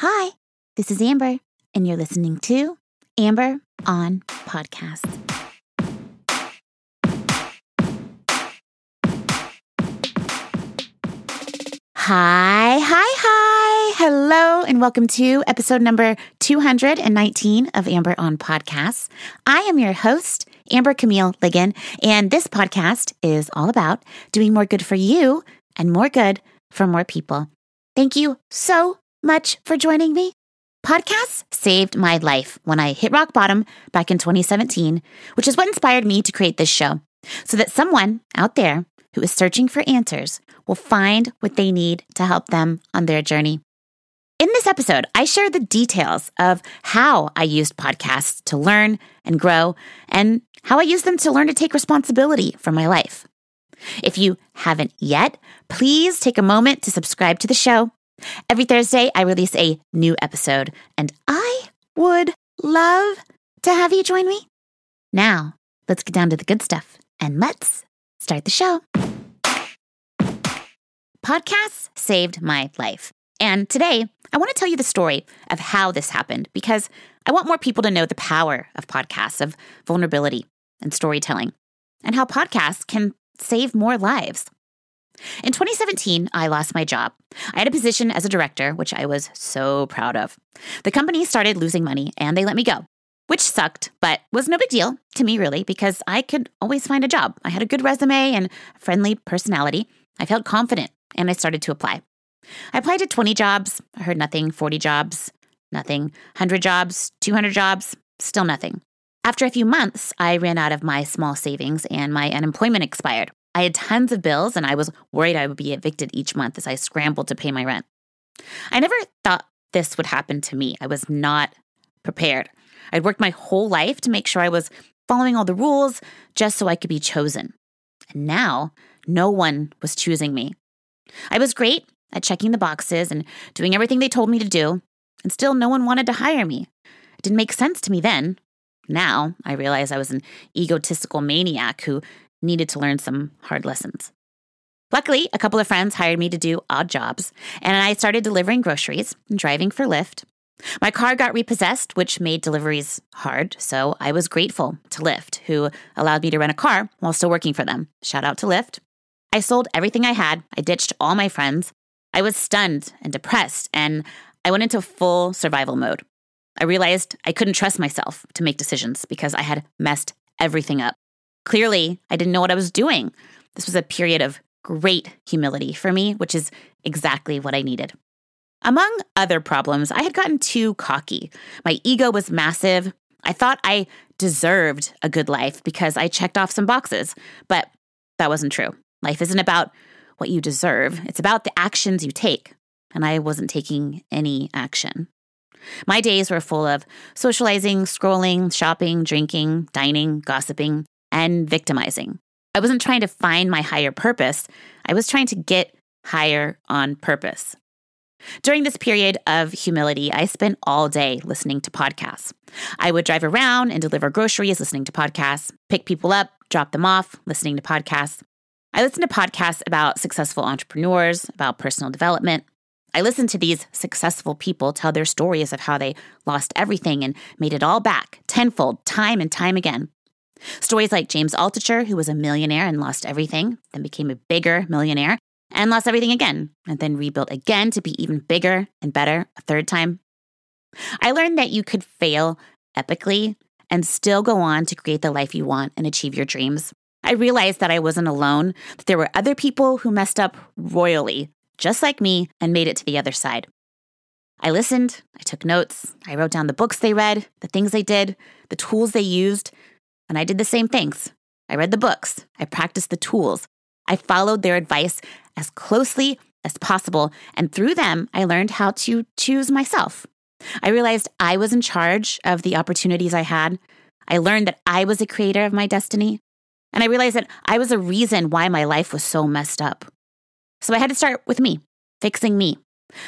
Hi, this is Amber, and you're listening to Amber on Podcast. Hi, hi, hi. Hello, and welcome to episode number 219 of Amber on Podcasts. I am your host, Amber Camille Ligon, and this podcast is all about doing more good for you and more good for more people. Thank you so much for joining me. Podcasts saved my life when I hit rock bottom back in 2017, which is what inspired me to create this show so that someone out there who is searching for answers will find what they need to help them on their journey. In this episode, I share the details of how I used podcasts to learn and grow and how I used them to learn to take responsibility for my life. If you haven't yet, please take a moment to subscribe to the show. Every Thursday, I release a new episode, and I would love to have you join me. Now, let's get down to the good stuff and let's start the show. Podcasts saved my life. And today, I want to tell you the story of how this happened because I want more people to know the power of podcasts, of vulnerability and storytelling, and how podcasts can save more lives. In 2017, I lost my job. I had a position as a director, which I was so proud of. The company started losing money and they let me go, which sucked, but was no big deal to me, really, because I could always find a job. I had a good resume and friendly personality. I felt confident and I started to apply. I applied to 20 jobs. I heard nothing, 40 jobs, nothing, 100 jobs, 200 jobs, still nothing. After a few months, I ran out of my small savings and my unemployment expired. I had tons of bills and I was worried I would be evicted each month as I scrambled to pay my rent. I never thought this would happen to me. I was not prepared. I'd worked my whole life to make sure I was following all the rules just so I could be chosen. And now, no one was choosing me. I was great at checking the boxes and doing everything they told me to do, and still no one wanted to hire me. It didn't make sense to me then. Now I realize I was an egotistical maniac who needed to learn some hard lessons. Luckily, a couple of friends hired me to do odd jobs, and I started delivering groceries and driving for Lyft. My car got repossessed, which made deliveries hard, so I was grateful to Lyft, who allowed me to rent a car while still working for them. Shout out to Lyft. I sold everything I had, I ditched all my friends. I was stunned and depressed, and I went into full survival mode. I realized I couldn't trust myself to make decisions because I had messed everything up. Clearly, I didn't know what I was doing. This was a period of great humility for me, which is exactly what I needed. Among other problems, I had gotten too cocky. My ego was massive. I thought I deserved a good life because I checked off some boxes, but that wasn't true. Life isn't about what you deserve, it's about the actions you take. And I wasn't taking any action. My days were full of socializing, scrolling, shopping, drinking, dining, gossiping, and victimizing. I wasn't trying to find my higher purpose, I was trying to get higher on purpose. During this period of humility, I spent all day listening to podcasts. I would drive around and deliver groceries listening to podcasts, pick people up, drop them off, listening to podcasts. I listened to podcasts about successful entrepreneurs, about personal development, I listened to these successful people tell their stories of how they lost everything and made it all back tenfold, time and time again. Stories like James Altucher, who was a millionaire and lost everything, then became a bigger millionaire and lost everything again, and then rebuilt again to be even bigger and better a third time. I learned that you could fail epically and still go on to create the life you want and achieve your dreams. I realized that I wasn't alone, that there were other people who messed up royally just like me, and made it to the other side. I listened, I took notes, I wrote down the books they read, the things they did, the tools they used, and I did the same things. I read the books, I practiced the tools, I followed their advice as closely as possible, and through them, I learned how to choose myself. I realized I was in charge of the opportunities I had. I learned that I was a creator of my destiny. And I realized that I was a reason why my life was so messed up. So I had to start with me, fixing me.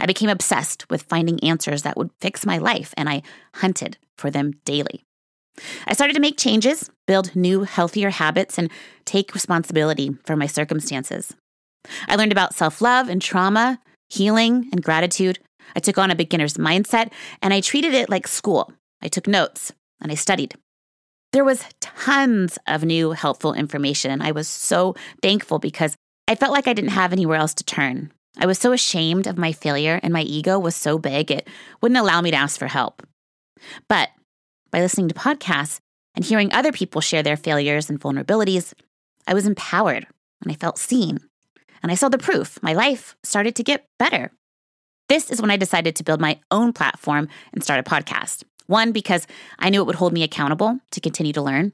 I became obsessed with finding answers that would fix my life, and I hunted for them daily. I started to make changes, build new, healthier habits, and take responsibility for my circumstances. I learned about self love and trauma, healing and gratitude. I took on a beginner's mindset and I treated it like school. I took notes and I studied. There was tons of new helpful information, and I was so thankful because I felt like I didn't have anywhere else to turn. I was so ashamed of my failure, and my ego was so big it wouldn't allow me to ask for help. But by listening to podcasts and hearing other people share their failures and vulnerabilities, I was empowered and I felt seen. And I saw the proof. My life started to get better. This is when I decided to build my own platform and start a podcast. One, because I knew it would hold me accountable to continue to learn.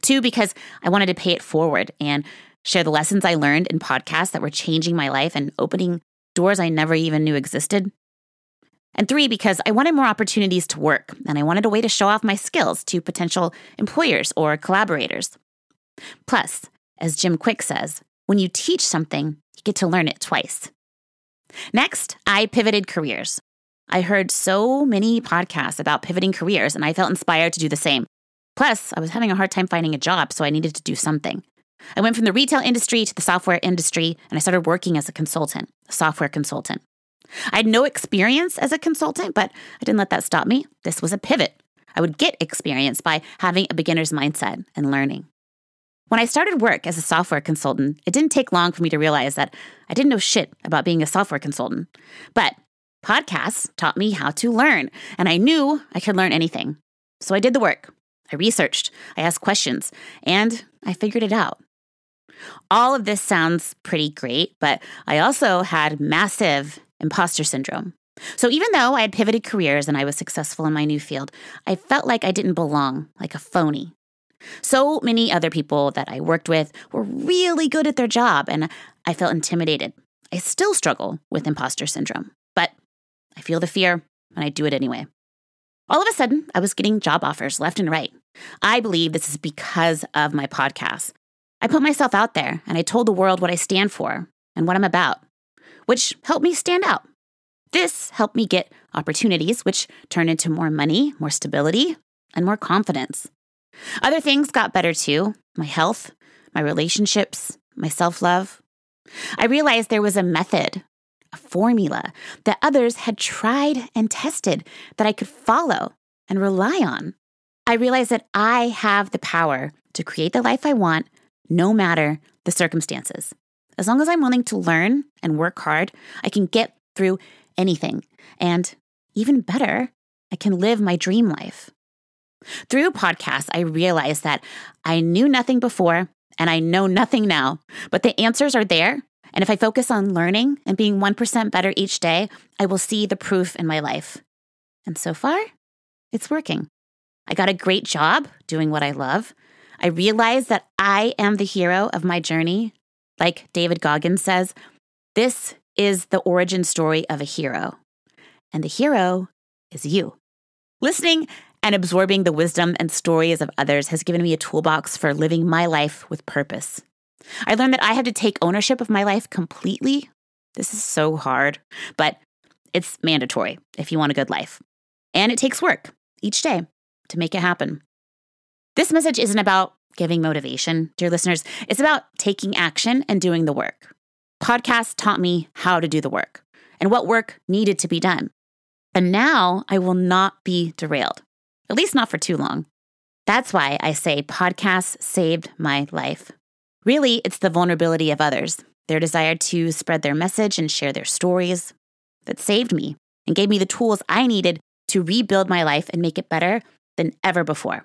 Two, because I wanted to pay it forward and share the lessons I learned in podcasts that were changing my life and opening doors I never even knew existed. And three, because I wanted more opportunities to work and I wanted a way to show off my skills to potential employers or collaborators. Plus, as Jim Kwik says, when you teach something, you get to learn it twice. Next, I pivoted careers. I heard so many podcasts about pivoting careers, and I felt inspired to do the same. Plus, I was having a hard time finding a job, so I needed to do something. I went from the retail industry to the software industry, and I started working as a consultant, a software consultant. I had no experience as a consultant, but I didn't let that stop me. This was a pivot. I would get experience by having a beginner's mindset and learning. When I started work as a software consultant, it didn't take long for me to realize that I didn't know shit about being a software consultant. But podcasts taught me how to learn, and I knew I could learn anything. So I did the work. I researched, I asked questions, and I figured it out. All of this sounds pretty great, but I also had massive imposter syndrome. So even though I had pivoted careers and I was successful in my new field, I felt like I didn't belong, like a phony. So many other people that I worked with were really good at their job, and I felt intimidated. I still struggle with imposter syndrome, but I feel the fear and I do it anyway. All of a sudden, I was getting job offers left and right. I believe this is because of my podcast. I put myself out there and I told the world what I stand for and what I'm about, which helped me stand out. This helped me get opportunities, which turned into more money, more stability, and more confidence. Other things got better too my health, my relationships, my self love. I realized there was a method, a formula that others had tried and tested that I could follow and rely on. I realized that I have the power to create the life I want no matter the circumstances. As long as I'm willing to learn and work hard, I can get through anything. And even better, I can live my dream life. Through podcasts, I realized that I knew nothing before and I know nothing now, but the answers are there. And if I focus on learning and being 1% better each day, I will see the proof in my life. And so far, it's working. I got a great job doing what I love. I realized that I am the hero of my journey. Like David Goggins says, this is the origin story of a hero. And the hero is you. Listening and absorbing the wisdom and stories of others has given me a toolbox for living my life with purpose. I learned that I have to take ownership of my life completely. This is so hard, but it's mandatory if you want a good life. And it takes work each day to make it happen. This message isn't about giving motivation, dear listeners. It's about taking action and doing the work. Podcasts taught me how to do the work and what work needed to be done. And now I will not be derailed at least not for too long. That's why I say podcasts saved my life. Really, it's the vulnerability of others, their desire to spread their message and share their stories that saved me and gave me the tools I needed to rebuild my life and make it better than ever before.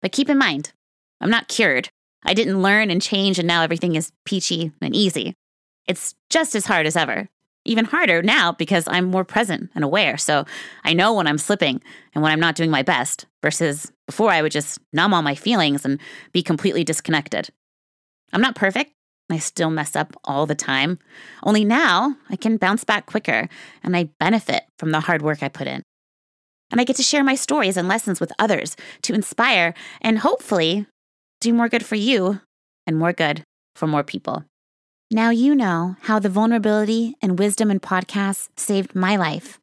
But keep in mind, I'm not cured. I didn't learn and change, and now everything is peachy and easy. It's just as hard as ever even harder now because I'm more present and aware. So I know when I'm slipping and when I'm not doing my best versus before I would just numb all my feelings and be completely disconnected. I'm not perfect. I still mess up all the time. Only now I can bounce back quicker and I benefit from the hard work I put in. And I get to share my stories and lessons with others to inspire and hopefully do more good for you and more good for more people. Now you know how the vulnerability and wisdom in podcasts saved my life.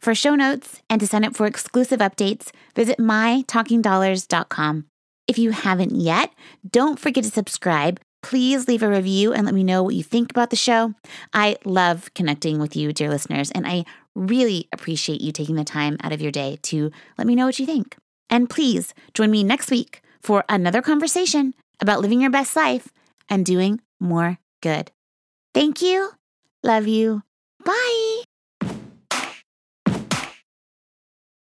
For show notes and to sign up for exclusive updates, visit mytalkingdollars.com. If you haven't yet, don't forget to subscribe. Please leave a review and let me know what you think about the show. I love connecting with you, dear listeners, and I really appreciate you taking the time out of your day to let me know what you think. And please join me next week for another conversation about living your best life and doing more good. Thank you. Love you. Bye.